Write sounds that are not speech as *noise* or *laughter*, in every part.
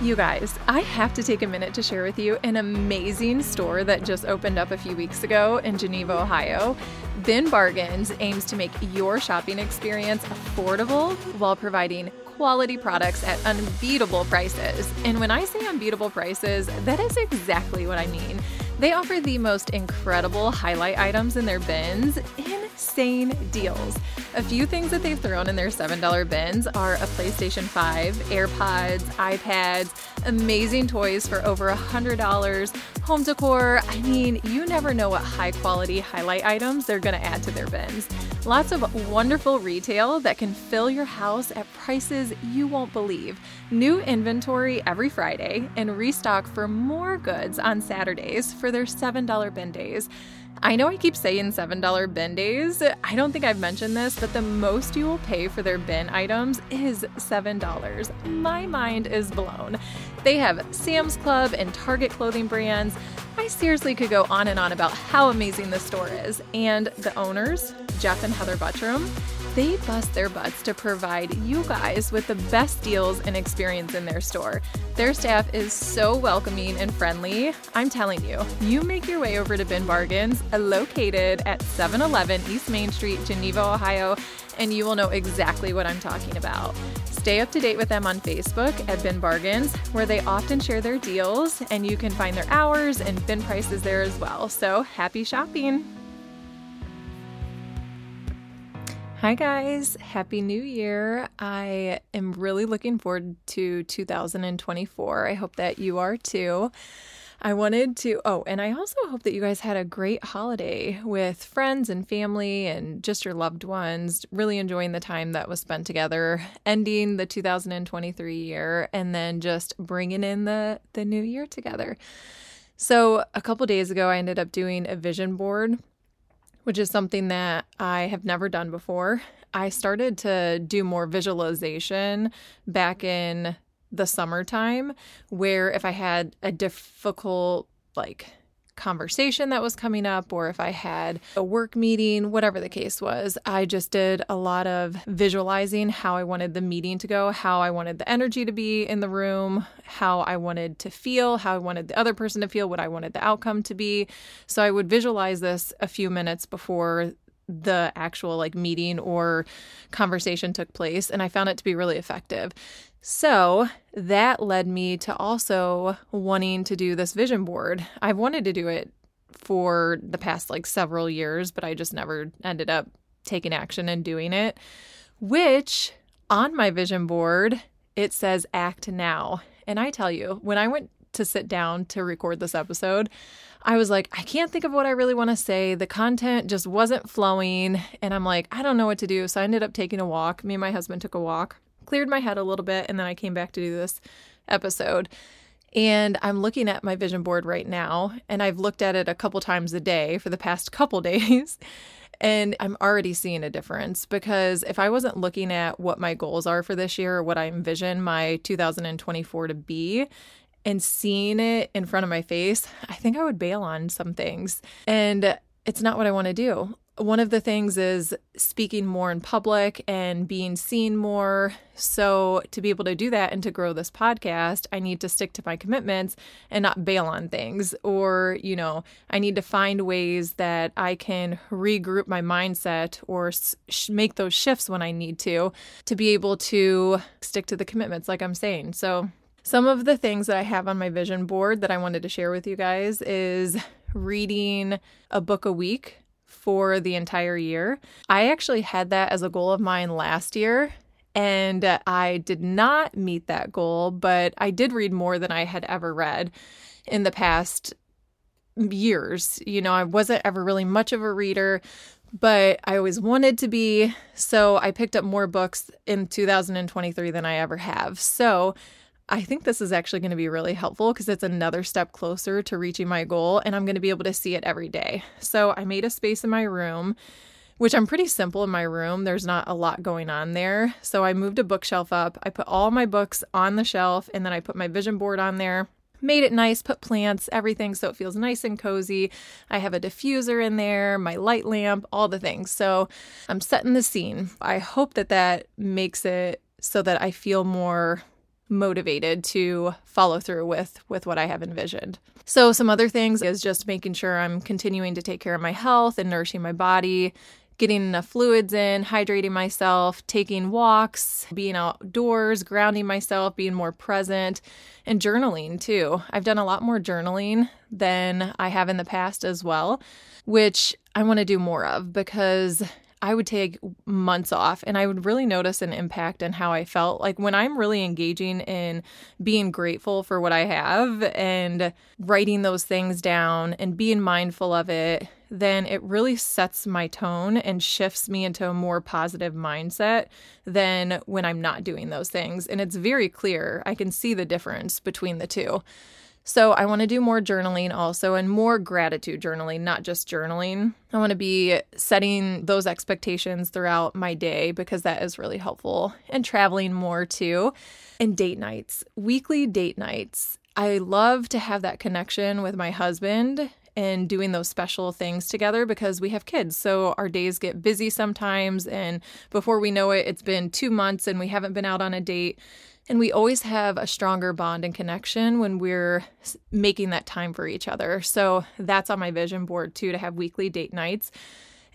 You guys, I have to take a minute to share with you an amazing store that just opened up a few weeks ago in Geneva, Ohio. Bin Bargains aims to make your shopping experience affordable while providing quality products at unbeatable prices. And when I say unbeatable prices, that is exactly what I mean. They offer the most incredible highlight items in their bins, insane deals. A few things that they've thrown in their $7 bins are a PlayStation 5, AirPods, iPads, amazing toys for over $100, home decor. I mean, you never know what high quality highlight items they're going to add to their bins. Lots of wonderful retail that can fill your house at prices you won't believe. New inventory every Friday and restock for more goods on Saturdays for their $7 bin days. I know I keep saying $7 bin days. I don't think I've mentioned this, but the most you will pay for their bin items is $7. My mind is blown. They have Sam's Club and Target clothing brands. I seriously could go on and on about how amazing this store is. And the owners, Jeff and Heather Butram, they bust their butts to provide you guys with the best deals and experience in their store. Their staff is so welcoming and friendly. I'm telling you, you make your way over to Bin Bargains, located at 711 East Main Street, Geneva, Ohio, and you will know exactly what I'm talking about. Stay up to date with them on Facebook at Bin Bargains, where they often share their deals, and you can find their hours and bin prices there as well. So happy shopping! Hi, guys. Happy New Year. I am really looking forward to 2024. I hope that you are too. I wanted to, oh, and I also hope that you guys had a great holiday with friends and family and just your loved ones, really enjoying the time that was spent together, ending the 2023 year, and then just bringing in the, the new year together. So, a couple days ago, I ended up doing a vision board which is something that I have never done before. I started to do more visualization back in the summertime, where if I had a difficult, like, conversation that was coming up, or if I had a work meeting, whatever the case was, I just did a lot of visualizing how I wanted the meeting to go, how I wanted the energy to be in the room, how I wanted to feel, how I wanted the other person to feel, what I wanted the outcome to be. So I would visualize this a few minutes before the actual like meeting or conversation took place and I found it to be really effective. So that led me to also wanting to do this vision board. I've wanted to do it for the past like several years, but I just never ended up taking action and doing it. Which on my vision board, it says act now. And I tell you, when I went to sit down to record this episode, I was like, I can't think of what I really want to say. The content just wasn't flowing. And I'm like, I don't know what to do. So I ended up taking a walk. Me and my husband took a walk cleared my head a little bit, and then I came back to do this episode. And I'm looking at my vision board right now, and I've looked at it a couple times a day for the past *laughs* couple days. And I'm already seeing a difference because if I wasn't looking at what my goals are for this year or what I envision my 2024 to be, and seeing it in front of my face, I think I would bail on some things. And it's not what I want to do one of the things is speaking more in public and being seen more. So, to be able to do that and to grow this podcast, I need to stick to my commitments and not bail on things. Or, you know, I need to find ways that I can regroup my mindset or sh- make those shifts when I need to, to be able to stick to the commitments, like I'm saying. So, some of the things that I have on my vision board that I wanted to share with you guys is reading a book a week for the entire year. I actually had that as a goal of mine last year. And uh, I did not meet that goal, but I did read more than I had ever read in the past years. You know, I wasn't ever really much of a reader, but I always wanted to be. So I picked up more books in 2023 than I ever have. So I think this is actually going to be really helpful because it's another step closer to reaching my goal and I'm going to be able to see it every day. So I made a space in my room, which I'm pretty simple in my room. There's not a lot going on there. So I moved a bookshelf up. I put all my books on the shelf and then I put my vision board on there. Made it nice, put plants, everything so it feels nice and cozy. I have a diffuser in there, my light lamp, all the things. So I'm setting the scene. I hope that that makes it so that I feel more motivated to follow through with with what I have envisioned. So some other things is just making sure I'm continuing to take care of my health and nourishing my body, getting enough fluids in, hydrating myself, taking walks, being outdoors, grounding myself, being more present, and journaling too. I've done a lot more journaling than I have in the past as well, which I want to do more of because I would take months off and I would really notice an impact on how I felt. Like when I'm really engaging in being grateful for what I have and writing those things down and being mindful of it, then it really sets my tone and shifts me into a more positive mindset than when I'm not doing those things. And it's very clear. I can see the difference between the two. So, I want to do more journaling also and more gratitude journaling, not just journaling. I want to be setting those expectations throughout my day because that is really helpful and traveling more too. And date nights, weekly date nights. I love to have that connection with my husband and doing those special things together because we have kids. So our days get busy sometimes. And before we know it, it's been two months and we haven't been out on a date. And we always have a stronger bond and connection when we're making that time for each other. So that's on my vision board too to have weekly date nights.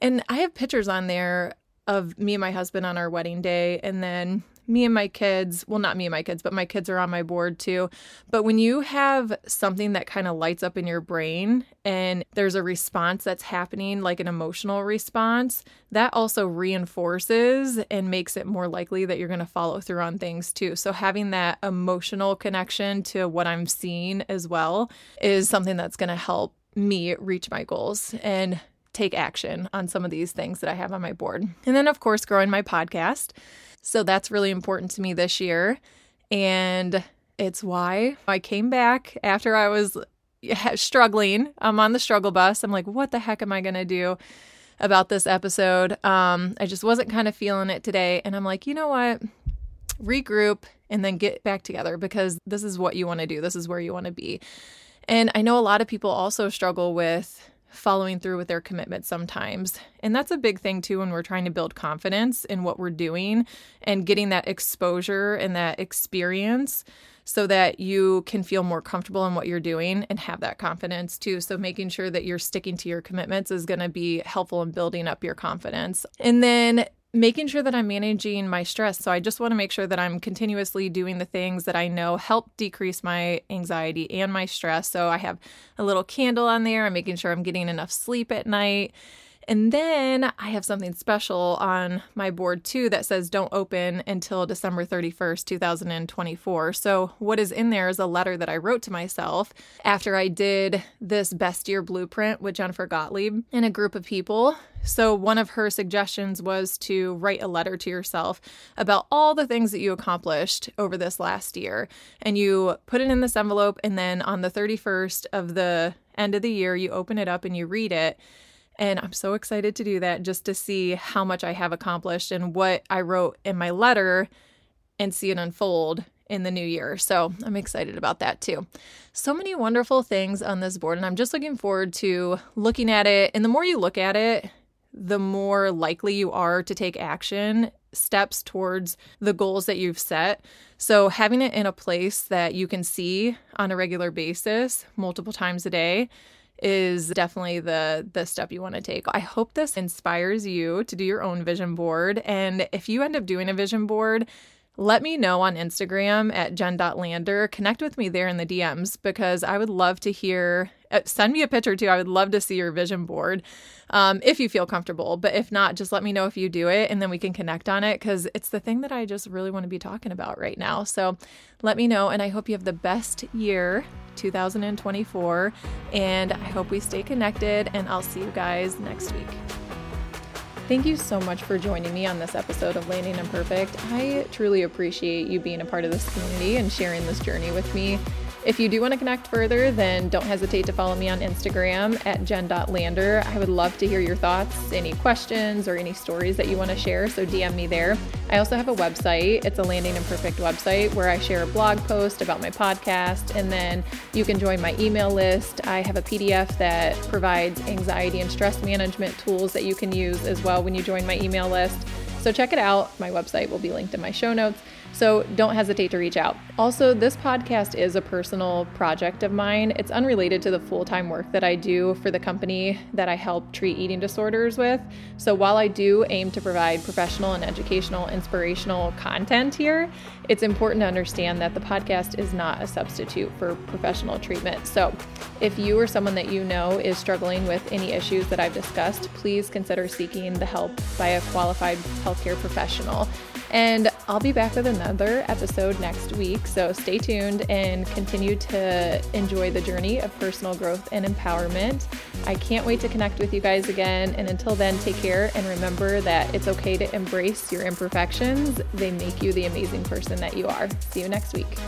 And I have pictures on there of me and my husband on our wedding day and then me and my kids, well, not me and my kids, but my kids are on my board too. But when you have something that kind of lights up in your brain and there's a response that's happening, like an emotional response, that also reinforces and makes it more likely that you're going to follow through on things too. So having that emotional connection to what I'm seeing as well is something that's going to help me reach my goals and take action on some of these things that I have on my board. And then, of course, growing my podcast. So that's really important to me this year. And it's why I came back after I was *laughs* struggling. I'm on the struggle bus. I'm like, what the heck am I going to do about this episode? Um, I just wasn't kind of feeling it today. And I'm like, you know what? Regroup and then get back together because this is what you want to do. This is where you want to be. And I know a lot of people also struggle with following through with their commitment sometimes. And that's a big thing too when we're trying to build confidence in what we're doing and getting that exposure and that experience so that you can feel more comfortable in what you're doing and have that confidence too. So making sure that you're sticking to your commitments is going to be helpful in building up your confidence. And then making sure that I'm managing my stress. So I just want to make sure that I'm continuously doing the things that I know help decrease my anxiety and my stress. So I have a little candle on there. I'm making sure I'm getting enough sleep at night. And then I have something special on my board too that says don't open until December 31st, 2024. So, what is in there is a letter that I wrote to myself after I did this best year blueprint with Jennifer Gottlieb and a group of people. So, one of her suggestions was to write a letter to yourself about all the things that you accomplished over this last year. And you put it in this envelope, and then on the 31st of the end of the year, you open it up and you read it. And I'm so excited to do that just to see how much I have accomplished and what I wrote in my letter and see it unfold in the new year. So I'm excited about that too. So many wonderful things on this board, and I'm just looking forward to looking at it. And the more you look at it, the more likely you are to take action steps towards the goals that you've set. So, having it in a place that you can see on a regular basis, multiple times a day, is definitely the the step you want to take. I hope this inspires you to do your own vision board and if you end up doing a vision board, let me know on Instagram at jen.lander. Connect with me there in the DMs because I would love to hear. Uh, send me a picture too. I would love to see your vision board um, if you feel comfortable. But if not, just let me know if you do it and then we can connect on it because it's the thing that I just really want to be talking about right now. So let me know. And I hope you have the best year 2024. And I hope we stay connected. And I'll see you guys next week. Thank you so much for joining me on this episode of Landing Imperfect. I truly appreciate you being a part of this community and sharing this journey with me. If you do want to connect further, then don't hesitate to follow me on Instagram at jen.lander. I would love to hear your thoughts, any questions, or any stories that you want to share, so DM me there. I also have a website. It's a Landing Imperfect website where I share a blog post about my podcast, and then you can join my email list. I have a PDF that provides anxiety and stress management tools that you can use as well when you join my email list. So check it out. My website will be linked in my show notes. So don't hesitate to reach out. Also, this podcast is a personal project of mine. It's unrelated to the full time work that I do for the company that I help treat eating disorders with. So while I do aim to provide professional and educational, inspirational content here, it's important to understand that the podcast is not a substitute for professional treatment. So if you or someone that you know is struggling with any issues that I've discussed, please consider seeking the help by a qualified healthcare professional. And I'll be back with another episode next week. So stay tuned and continue to enjoy the journey of personal growth and empowerment. I can't wait to connect with you guys again. And until then, take care and remember that it's okay to embrace your imperfections. They make you the amazing person that you are. See you next week.